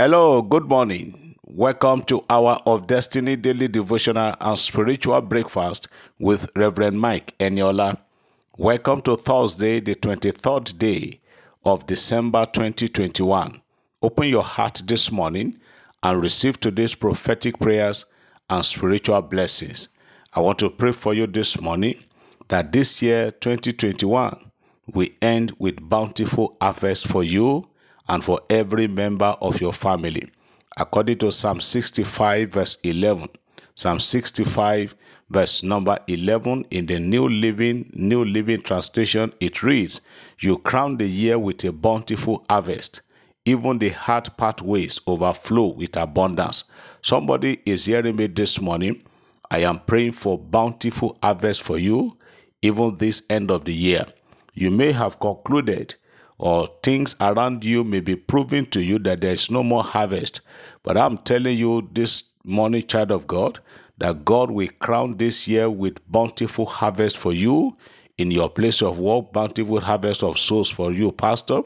Hello, good morning. Welcome to Hour of Destiny Daily Devotional and Spiritual Breakfast with Reverend Mike Eniola. Welcome to Thursday, the 23rd day of December 2021. Open your heart this morning and receive today's prophetic prayers and spiritual blessings. I want to pray for you this morning that this year, 2021, we end with bountiful harvest for you and for every member of your family. According to Psalm 65, verse 11. Psalm 65, verse number 11 in the New Living New Living Translation, it reads, You crown the year with a bountiful harvest. Even the hard pathways overflow with abundance. Somebody is hearing me this morning. I am praying for bountiful harvest for you, even this end of the year. You may have concluded or things around you may be proving to you that there is no more harvest. But I'm telling you this morning, child of God, that God will crown this year with bountiful harvest for you in your place of work, bountiful harvest of souls for you, pastor,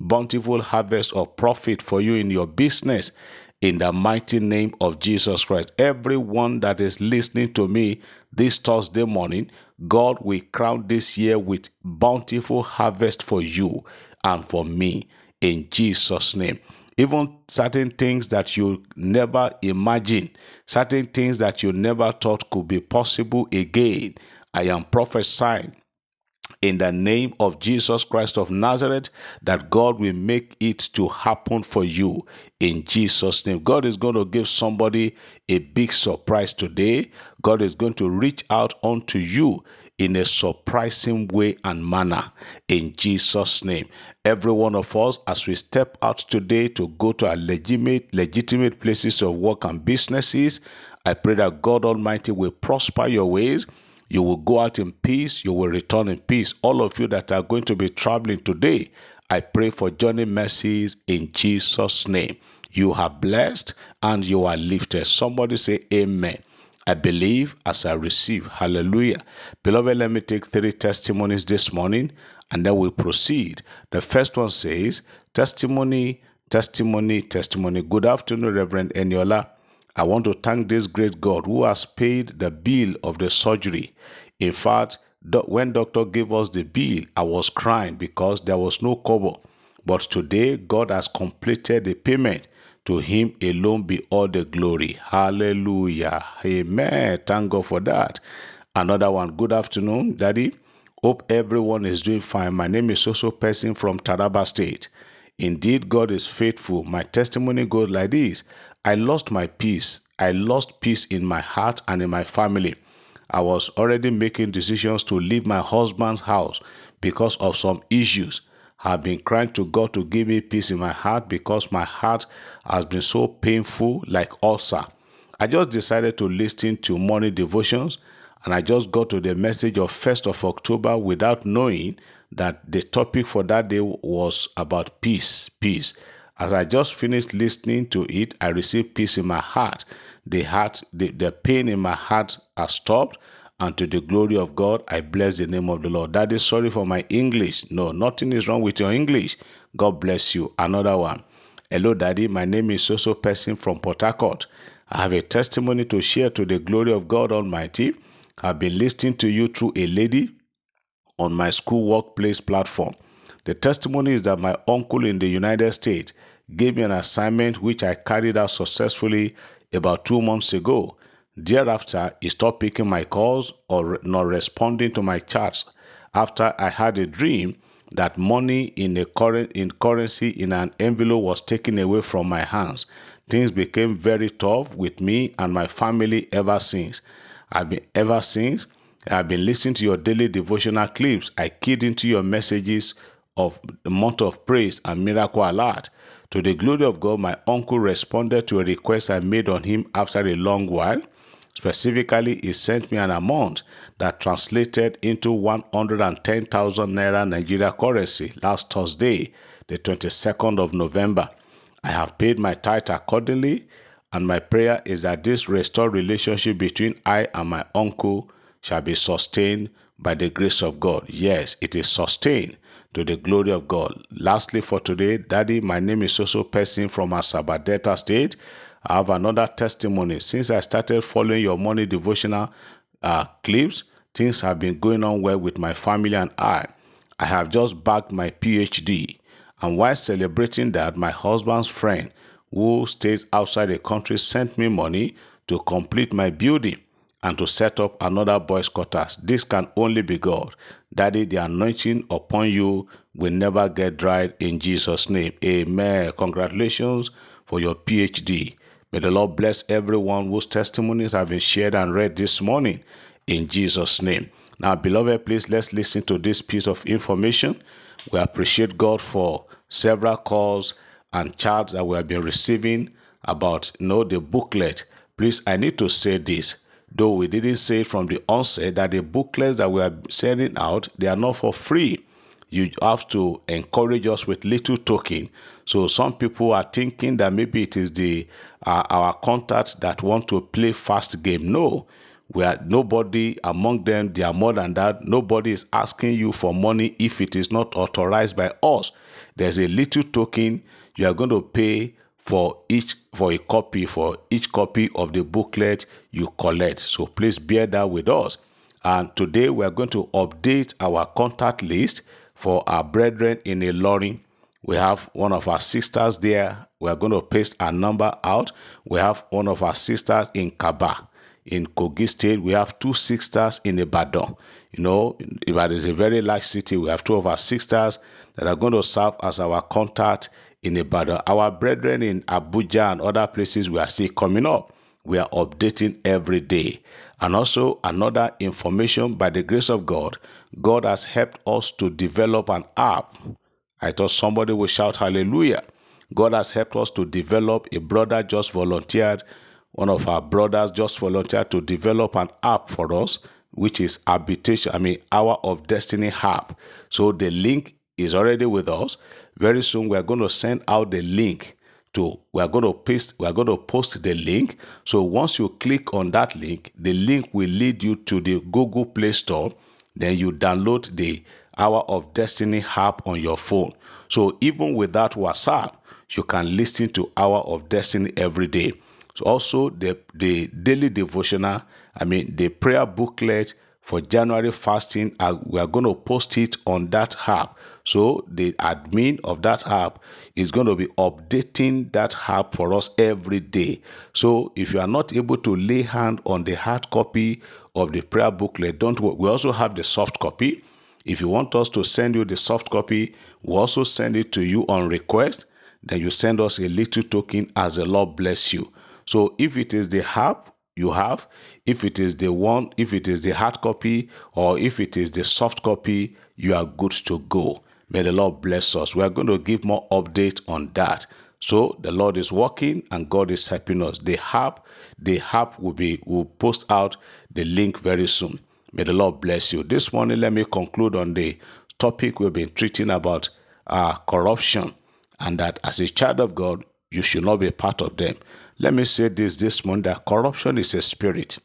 bountiful harvest of profit for you in your business in the mighty name of Jesus Christ. Everyone that is listening to me this Thursday morning, God will crown this year with bountiful harvest for you and for me in Jesus' name. Even certain things that you never imagined, certain things that you never thought could be possible again, I am prophesying in the name of Jesus Christ of Nazareth that God will make it to happen for you in Jesus' name. God is going to give somebody a big surprise today. God is going to reach out unto you in a surprising way and manner in Jesus' name. Every one of us, as we step out today to go to our legitimate, legitimate places of work and businesses, I pray that God Almighty will prosper your ways. You will go out in peace. You will return in peace. All of you that are going to be traveling today, I pray for journey mercies in Jesus' name. You are blessed and you are lifted. Somebody say amen. I believe as I receive. Hallelujah. Beloved, let me take three testimonies this morning and then we proceed. The first one says, Testimony, testimony, testimony. Good afternoon, Reverend Eniola. I want to thank this great God who has paid the bill of the surgery. In fact, when doctor gave us the bill, I was crying because there was no cover. But today, God has completed the payment to him alone be all the glory. Hallelujah. Amen. Thank God for that. Another one. Good afternoon, Daddy. Hope everyone is doing fine. My name is Soso Person from Taraba State. Indeed, God is faithful. My testimony goes like this I lost my peace. I lost peace in my heart and in my family. I was already making decisions to leave my husband's house because of some issues I have been crying to God to give me peace in my heart because my heart has been so painful, like ulcer. I just decided to listen to morning devotions and I just got to the message of 1st of October without knowing that the topic for that day was about peace. Peace. As I just finished listening to it, I received peace in my heart. The heart, the, the pain in my heart has stopped and to the glory of God, I bless the name of the Lord. Daddy, sorry for my English. No, nothing is wrong with your English. God bless you. Another one. Hello, Daddy. My name is Soso Person from Port Harcourt. I have a testimony to share to the glory of God Almighty. I've been listening to you through a lady on my school workplace platform. The testimony is that my uncle in the United States gave me an assignment which I carried out successfully about two months ago. Thereafter, he stopped picking my calls or not responding to my chats after I had a dream that money in a current in currency in an envelope was taken away from my hands. Things became very tough with me and my family ever since. I've been ever since I've been listening to your daily devotional clips. I keyed into your messages of the month of praise and miracle alert. To the glory of God, my uncle responded to a request I made on him after a long while. Specifically, he sent me an amount that translated into 110,000 naira Nigeria currency last Thursday, the 22nd of November. I have paid my tithe accordingly, and my prayer is that this restored relationship between I and my uncle shall be sustained by the grace of God. Yes, it is sustained to the glory of God. Lastly, for today, Daddy, my name is also person from Asaba Delta State. I have another testimony. Since I started following your morning devotional uh, clips, things have been going on well with my family and I. I have just bagged my PhD. And while celebrating that, my husband's friend, who stays outside the country, sent me money to complete my building and to set up another boys' quarters. This can only be God. Daddy, the anointing upon you will never get dried in Jesus' name. Amen. Congratulations for your PhD. May the Lord bless everyone whose testimonies have been shared and read this morning in Jesus' name. Now, beloved, please let's listen to this piece of information. We appreciate God for several calls and chats that we have been receiving about you know the booklet. Please, I need to say this. Though we didn't say from the onset that the booklets that we are sending out, they are not for free. You have to encourage us with little token. So some people are thinking that maybe it is the uh, our contacts that want to play fast game. No, we are nobody among them. They are more than that. Nobody is asking you for money if it is not authorized by us. There's a little token you are going to pay for each for a copy for each copy of the booklet you collect so please bear that with us and today we are going to update our contact list for our brethren in a Ilorin. We have one of our sisters there. We are going to paste our number out. We have one of our sisters in Kabba. In Kogi State, we have two sisters in Ibadan. You know, Ibadan is a very large city. We have two of our sisters that are going to serve as our contact in Ibadan. Our brethren in Abuja and other places, we are still coming up. We are updating every day. And also, another information by the grace of God, God has helped us to develop an app. I thought somebody would shout hallelujah. God has helped us to develop. A brother just volunteered, one of our brothers just volunteered to develop an app for us, which is Habitation, I mean, Hour of Destiny app. So the link is already with us. Very soon, we are going to send out the link to we are going to paste we are going to post the link. So once you click on that link the link will lead you to the google play store. Then you download the hour of destiny app on your phone. So even without whatsapp you can listen to hour of destiny every day. So also the the daily devotional i mean the prayer booklet for January fasting. Uh, we are going to post it on that app. So the admin of that app is going to be updating that app for us every day. So if you are not able to lay hand on the hard copy of the prayer booklet, don't worry. We also have the soft copy. If you want us to send you the soft copy, we we'll also send it to you on request. Then you send us a little token as the Lord bless you. So if it is the app, you have if it is the one if it is the hard copy or if it is the soft copy you are good to go. May the lord bless us. We are going to give more update on that. So the lord is working and god is helping us. The app the app will be will post out the link very soon. May the lord bless you. This morning let me conclude on the topic we've been treating about uh, corruption and that as a child of god you should not be part of them let me say this this morning that corruption is a spirit.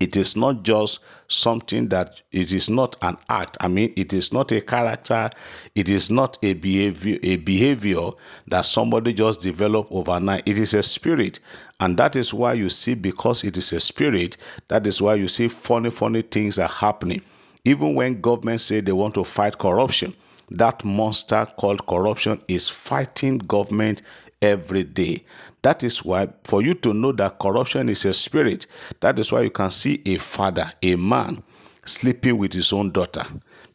It is not just something that it is not an act. I mean, it is not a character. It is not a behavior, a behavior that somebody just developed overnight. It is a spirit. And that is why you see, because it is a spirit, that is why you see funny, funny things are happening. Even when governments say they want to fight corruption, that monster called corruption is fighting government every day. That is why, for you to know that corruption is a spirit, that is why you can see a father, a man, sleeping with his own daughter,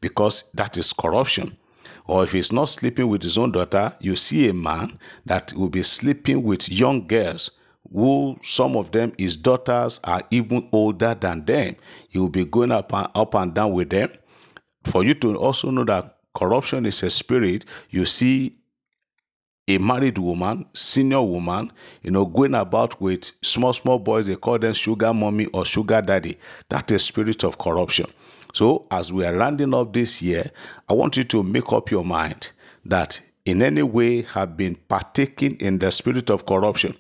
because that is corruption. Or if he's not sleeping with his own daughter, you see a man that will be sleeping with young girls who some of them his daughters are even older than them. He will be going up and up and down with them. For you to also know that corruption is a spirit, you see a married woman, senior woman, you know, going about with small, small boys, they call them sugar mommy or sugar daddy. That is spirit of corruption. So as we are rounding up this year, I want you to make up your mind that in any way have been partaking in the spirit of corruption.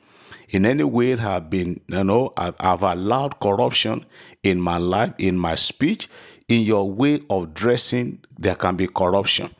In any way have been, you know, I've, I've allowed corruption in my life, in my speech, in your way of dressing, there can be corruption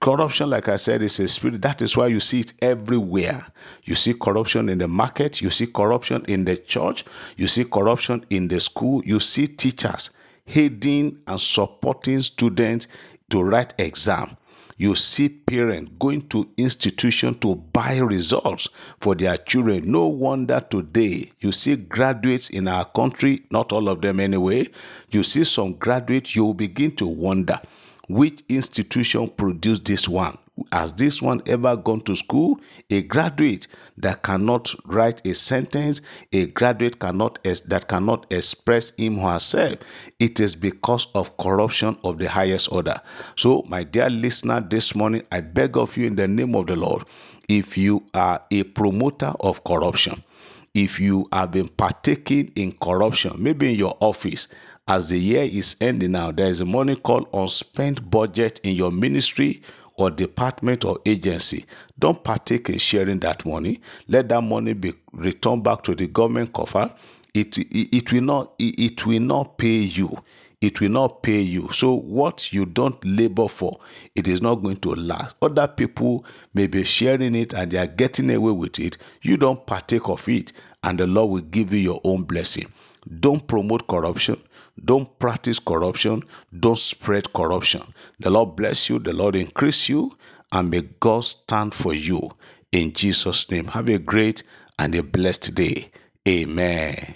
corruption, like I said, is a spirit. That is why you see it everywhere. You see corruption in the market, you see corruption in the church, you see corruption in the school, you see teachers aiding and supporting students to write exam. You see parents going to institution to buy results for their children. No wonder today you see graduates in our country, not all of them anyway. You see some graduates, you begin to wonder which institution produced this one? Has this one ever gone to school? A graduate that cannot write a sentence a graduate cannot that cannot express him or herself it is because of corruption of the highest order. So my dear listener this morning i beg of you in the name of the lord if you are a promoter of corruption if you have been partaking in corruption maybe in your office as the year is ending now, there is a money called unspent budget in your ministry or department or agency. Don't partake in sharing that money. Let that money be returned back to the government coffer. It, it, it will not it, it will not pay you it will not pay you. So, what you don't labor for, it is not going to last. Other people may be sharing it and they are getting away with it. You don't partake of it, and the Lord will give you your own blessing. Don't promote corruption. Don't practice corruption. Don't spread corruption. The Lord bless you. The Lord increase you. And may God stand for you. In Jesus' name. Have a great and a blessed day. Amen.